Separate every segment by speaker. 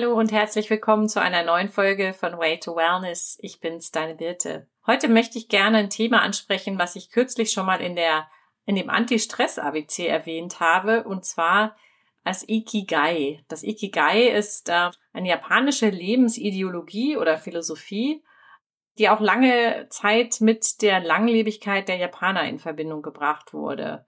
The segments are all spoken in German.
Speaker 1: Hallo und herzlich willkommen zu einer neuen Folge von Way to Wellness. Ich bin's, deine Birte. Heute möchte ich gerne ein Thema ansprechen, was ich kürzlich schon mal in der, in dem Anti-Stress-ABC erwähnt habe, und zwar als Ikigai. Das Ikigai ist äh, eine japanische Lebensideologie oder Philosophie, die auch lange Zeit mit der Langlebigkeit der Japaner in Verbindung gebracht wurde.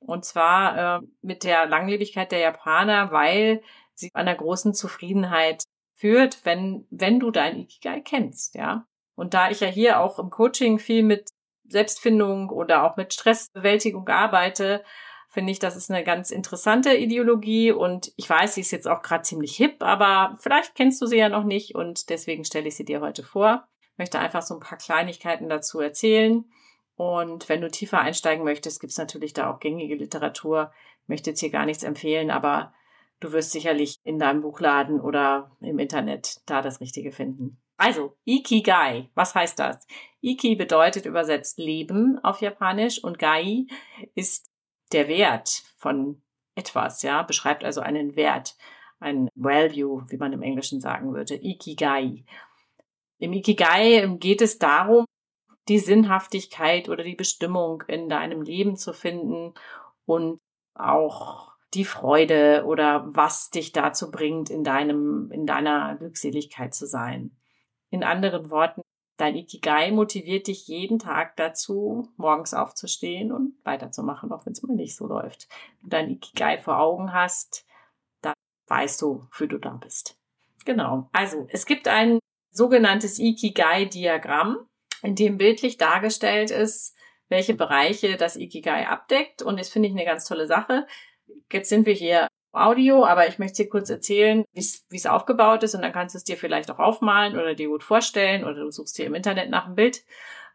Speaker 1: Und zwar äh, mit der Langlebigkeit der Japaner, weil sie einer großen Zufriedenheit führt, wenn, wenn du dein Ikigai kennst, ja. Und da ich ja hier auch im Coaching viel mit Selbstfindung oder auch mit Stressbewältigung arbeite, finde ich, das ist eine ganz interessante Ideologie und ich weiß, sie ist jetzt auch gerade ziemlich hip, aber vielleicht kennst du sie ja noch nicht und deswegen stelle ich sie dir heute vor. Ich möchte einfach so ein paar Kleinigkeiten dazu erzählen. Und wenn du tiefer einsteigen möchtest, gibt es natürlich da auch gängige Literatur. Ich möchte jetzt hier gar nichts empfehlen, aber Du wirst sicherlich in deinem Buchladen oder im Internet da das Richtige finden. Also, Ikigai, was heißt das? Iki bedeutet übersetzt Leben auf Japanisch und Gai ist der Wert von etwas, ja, beschreibt also einen Wert, ein Value, wie man im Englischen sagen würde, Ikigai. Im Ikigai geht es darum, die Sinnhaftigkeit oder die Bestimmung in deinem Leben zu finden und auch die Freude oder was dich dazu bringt, in deinem, in deiner Glückseligkeit zu sein. In anderen Worten, dein Ikigai motiviert dich jeden Tag dazu, morgens aufzustehen und weiterzumachen, auch wenn es mal nicht so läuft. Wenn du dein Ikigai vor Augen hast, dann weißt du, wofür du da bist. Genau. Also, es gibt ein sogenanntes Ikigai-Diagramm, in dem bildlich dargestellt ist, welche Bereiche das Ikigai abdeckt. Und das finde ich eine ganz tolle Sache. Jetzt sind wir hier Audio, aber ich möchte dir kurz erzählen, wie es aufgebaut ist und dann kannst du es dir vielleicht auch aufmalen oder dir gut vorstellen oder du suchst dir im Internet nach einem Bild.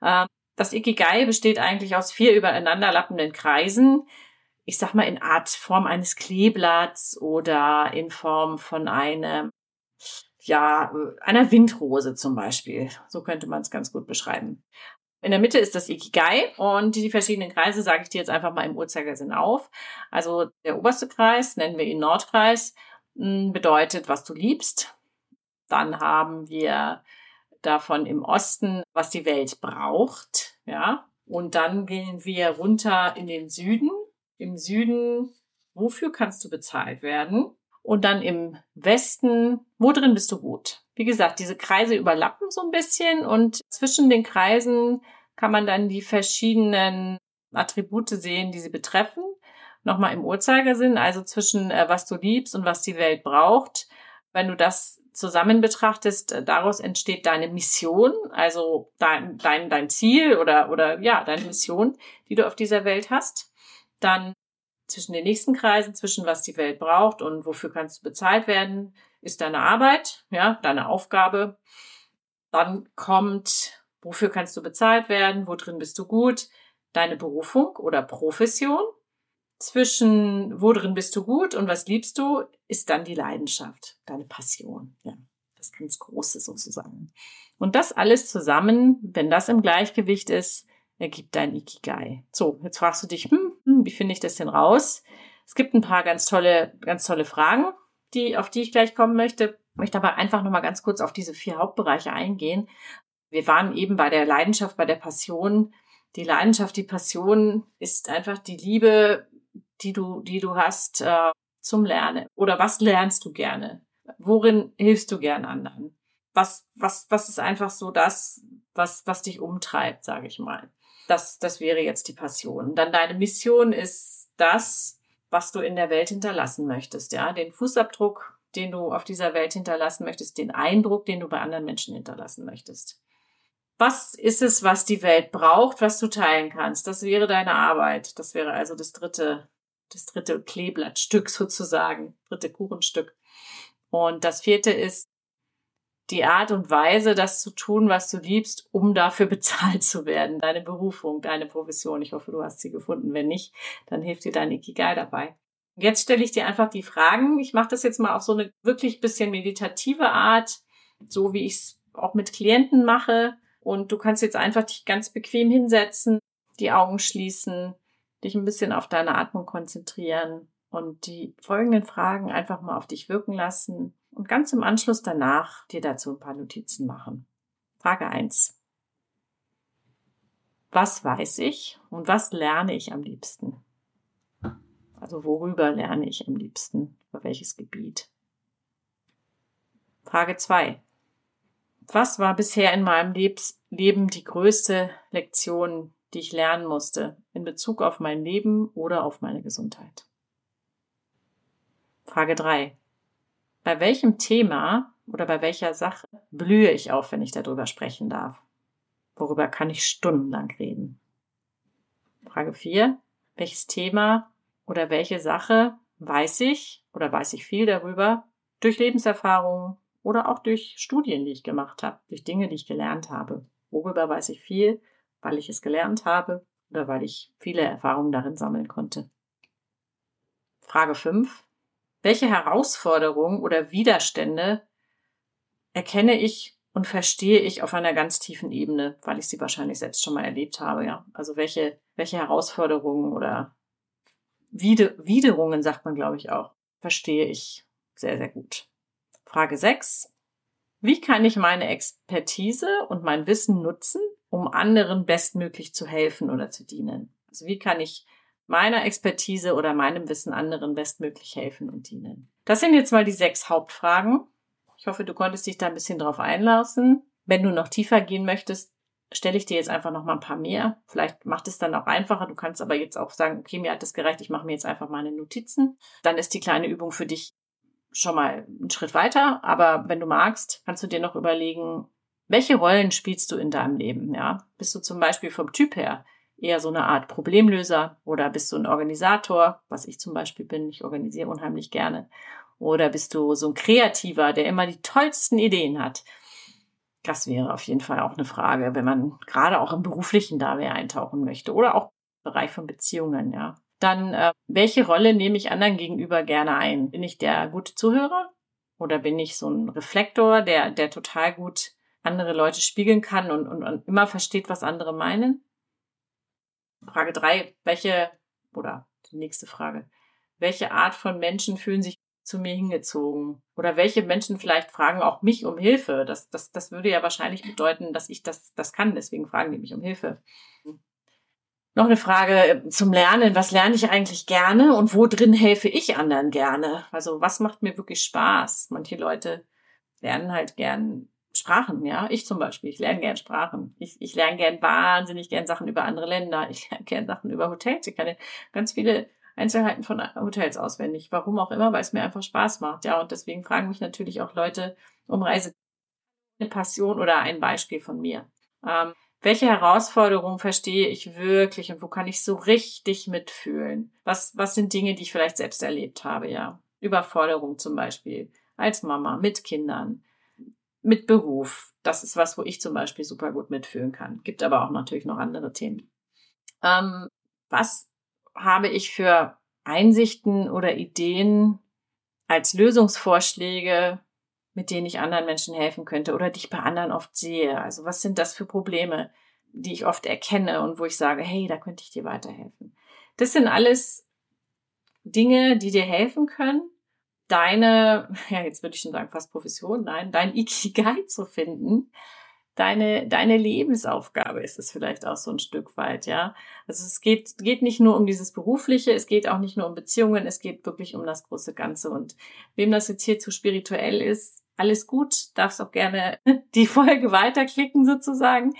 Speaker 1: Ähm, das Ikigai besteht eigentlich aus vier übereinanderlappenden Kreisen. Ich sag mal in Art Form eines Kleeblatts oder in Form von einem, ja, einer Windrose zum Beispiel. So könnte man es ganz gut beschreiben. In der Mitte ist das Ikigai und die verschiedenen Kreise sage ich dir jetzt einfach mal im Uhrzeigersinn auf. Also der oberste Kreis, nennen wir ihn Nordkreis, hm, bedeutet, was du liebst. Dann haben wir davon im Osten, was die Welt braucht, ja. Und dann gehen wir runter in den Süden. Im Süden, wofür kannst du bezahlt werden? Und dann im Westen, wo drin bist du gut? Wie gesagt, diese Kreise überlappen so ein bisschen und zwischen den Kreisen kann man dann die verschiedenen Attribute sehen, die sie betreffen. Nochmal im Uhrzeigersinn, also zwischen äh, was du liebst und was die Welt braucht. Wenn du das zusammen betrachtest, äh, daraus entsteht deine Mission, also dein, dein, dein Ziel oder, oder ja, deine Mission, die du auf dieser Welt hast. Dann zwischen den nächsten Kreisen, zwischen was die Welt braucht und wofür kannst du bezahlt werden, ist deine Arbeit, ja, deine Aufgabe. Dann kommt, wofür kannst du bezahlt werden, wo drin bist du gut, deine Berufung oder Profession. Zwischen wo drin bist du gut und was liebst du, ist dann die Leidenschaft, deine Passion, ja, das ganz Große sozusagen. Und das alles zusammen, wenn das im Gleichgewicht ist, ergibt dein Ikigai. So, jetzt fragst du dich, hm, hm, wie finde ich das denn raus? Es gibt ein paar ganz tolle, ganz tolle Fragen, die, auf die ich gleich kommen möchte. Ich möchte aber einfach nochmal ganz kurz auf diese vier Hauptbereiche eingehen. Wir waren eben bei der Leidenschaft, bei der Passion. Die Leidenschaft, die Passion ist einfach die Liebe, die du, die du hast äh, zum Lernen. Oder was lernst du gerne? Worin hilfst du gerne anderen? Was, was, was ist einfach so das, was, was dich umtreibt, sage ich mal? Das, das wäre jetzt die Passion. Dann deine Mission ist das, was du in der Welt hinterlassen möchtest, ja, den Fußabdruck, den du auf dieser Welt hinterlassen möchtest, den Eindruck, den du bei anderen Menschen hinterlassen möchtest. Was ist es, was die Welt braucht, was du teilen kannst? Das wäre deine Arbeit. Das wäre also das dritte, das dritte Kleeblattstück sozusagen, dritte Kuchenstück. Und das vierte ist die Art und Weise, das zu tun, was du liebst, um dafür bezahlt zu werden. Deine Berufung, deine Profession. Ich hoffe, du hast sie gefunden. Wenn nicht, dann hilft dir dein Ikigai dabei. Jetzt stelle ich dir einfach die Fragen. Ich mache das jetzt mal auf so eine wirklich bisschen meditative Art, so wie ich es auch mit Klienten mache. Und du kannst jetzt einfach dich ganz bequem hinsetzen, die Augen schließen, dich ein bisschen auf deine Atmung konzentrieren und die folgenden Fragen einfach mal auf dich wirken lassen und ganz im Anschluss danach dir dazu ein paar Notizen machen. Frage eins: Was weiß ich und was lerne ich am liebsten? Also worüber lerne ich am liebsten? Über welches Gebiet? Frage zwei: Was war bisher in meinem Leben die größte Lektion, die ich lernen musste in Bezug auf mein Leben oder auf meine Gesundheit? Frage drei: Bei welchem Thema oder bei welcher Sache blühe ich auf, wenn ich darüber sprechen darf? Worüber kann ich stundenlang reden? Frage vier: Welches Thema oder welche Sache weiß ich oder weiß ich viel darüber durch Lebenserfahrungen oder auch durch Studien, die ich gemacht habe, durch Dinge, die ich gelernt habe. Worüber weiß ich viel, weil ich es gelernt habe oder weil ich viele Erfahrungen darin sammeln konnte. Frage 5. Welche Herausforderungen oder Widerstände erkenne ich und verstehe ich auf einer ganz tiefen Ebene, weil ich sie wahrscheinlich selbst schon mal erlebt habe, ja. Also welche, welche Herausforderungen oder Wider Widerungen, sagt man, glaube ich, auch, verstehe ich sehr, sehr gut. Frage 6. Wie kann ich meine Expertise und mein Wissen nutzen, um anderen bestmöglich zu helfen oder zu dienen? Also wie kann ich meiner Expertise oder meinem Wissen anderen bestmöglich helfen und dienen? Das sind jetzt mal die sechs Hauptfragen. Ich hoffe, du konntest dich da ein bisschen drauf einlassen. Wenn du noch tiefer gehen möchtest, stelle ich dir jetzt einfach noch mal ein paar mehr. Vielleicht macht es dann auch einfacher. Du kannst aber jetzt auch sagen, okay, mir hat das gereicht, ich mache mir jetzt einfach meine Notizen. Dann ist die kleine Übung für dich schon mal einen Schritt weiter. Aber wenn du magst, kannst du dir noch überlegen, welche Rollen spielst du in deinem Leben? Ja, bist du zum Beispiel vom Typ her eher so eine Art Problemlöser oder bist du ein Organisator, was ich zum Beispiel bin? Ich organisiere unheimlich gerne. Oder bist du so ein Kreativer, der immer die tollsten Ideen hat? Das wäre auf jeden Fall auch eine Frage, wenn man gerade auch im beruflichen da eintauchen möchte oder auch im Bereich von Beziehungen, ja. Dann, äh, welche Rolle nehme ich anderen gegenüber gerne ein? Bin ich der gute Zuhörer oder bin ich so ein Reflektor, der, der total gut andere Leute spiegeln kann und, und, und immer versteht, was andere meinen? Frage drei: welche, oder die nächste Frage, welche Art von Menschen fühlen sich zu mir hingezogen? Oder welche Menschen vielleicht fragen auch mich um Hilfe? Das, das, das würde ja wahrscheinlich bedeuten, dass ich das, das kann. Deswegen fragen die mich um Hilfe. Noch eine Frage zum Lernen. Was lerne ich eigentlich gerne und wo drin helfe ich anderen gerne? Also was macht mir wirklich Spaß? Manche Leute lernen halt gern Sprachen, ja. Ich zum Beispiel, ich lerne gern Sprachen. Ich, ich lerne gern wahnsinnig gern Sachen über andere Länder. Ich lerne gern Sachen über Hotels. Ich kann ganz viele Einzelheiten von Hotels auswendig. Warum auch immer, weil es mir einfach Spaß macht. Ja, und deswegen fragen mich natürlich auch Leute um Reise, eine Passion oder ein Beispiel von mir. Ähm, welche Herausforderungen verstehe ich wirklich und wo kann ich so richtig mitfühlen? Was, was sind Dinge, die ich vielleicht selbst erlebt habe, ja? Überforderung zum Beispiel als Mama mit Kindern, mit Beruf. Das ist was, wo ich zum Beispiel super gut mitfühlen kann. Gibt aber auch natürlich noch andere Themen. Ähm, was habe ich für Einsichten oder Ideen als Lösungsvorschläge, mit denen ich anderen Menschen helfen könnte oder die ich bei anderen oft sehe? Also was sind das für Probleme, die ich oft erkenne und wo ich sage, hey, da könnte ich dir weiterhelfen? Das sind alles Dinge, die dir helfen können, deine, ja, jetzt würde ich schon sagen, fast Profession, nein, dein Ikigai zu finden deine, deine Lebensaufgabe ist es vielleicht auch so ein Stück weit, ja. Also es geht, geht nicht nur um dieses Berufliche, es geht auch nicht nur um Beziehungen, es geht wirklich um das große Ganze. Und wem das jetzt hier zu spirituell ist, alles gut, darfst auch gerne die Folge weiterklicken sozusagen.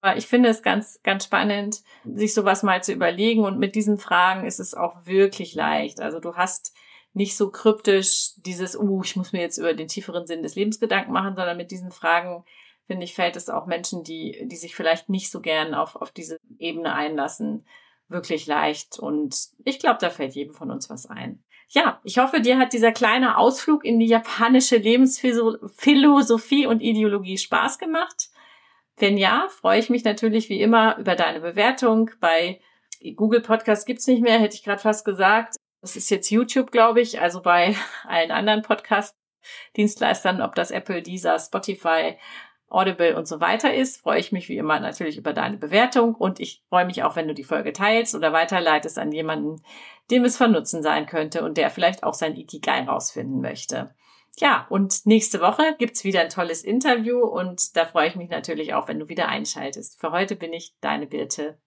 Speaker 1: Aber ich finde es ganz, ganz spannend, sich sowas mal zu überlegen. Und mit diesen Fragen ist es auch wirklich leicht. Also du hast nicht so kryptisch dieses, uh, ich muss mir jetzt über den tieferen Sinn des Lebens Gedanken machen, sondern mit diesen Fragen finde ich, fällt es auch Menschen, die, die sich vielleicht nicht so gern auf, auf diese Ebene einlassen, wirklich leicht. Und ich glaube, da fällt jedem von uns was ein. Ja, ich hoffe, dir hat dieser kleine Ausflug in die japanische Lebensphilosophie und Ideologie Spaß gemacht. Wenn ja, freue ich mich natürlich wie immer über deine Bewertung. Bei Google Podcast gibt's nicht mehr, hätte ich gerade fast gesagt. Das ist jetzt YouTube, glaube ich. Also bei allen anderen Podcast-Dienstleistern, ob das Apple, Deezer, Spotify, Audible und so weiter ist, freue ich mich wie immer natürlich über deine Bewertung und ich freue mich auch, wenn du die Folge teilst oder weiterleitest an jemanden, dem es von Nutzen sein könnte und der vielleicht auch sein Ikigai rausfinden möchte. ja, und nächste Woche gibt's wieder ein tolles Interview und da freue ich mich natürlich auch, wenn du wieder einschaltest. Für heute bin ich deine Birte.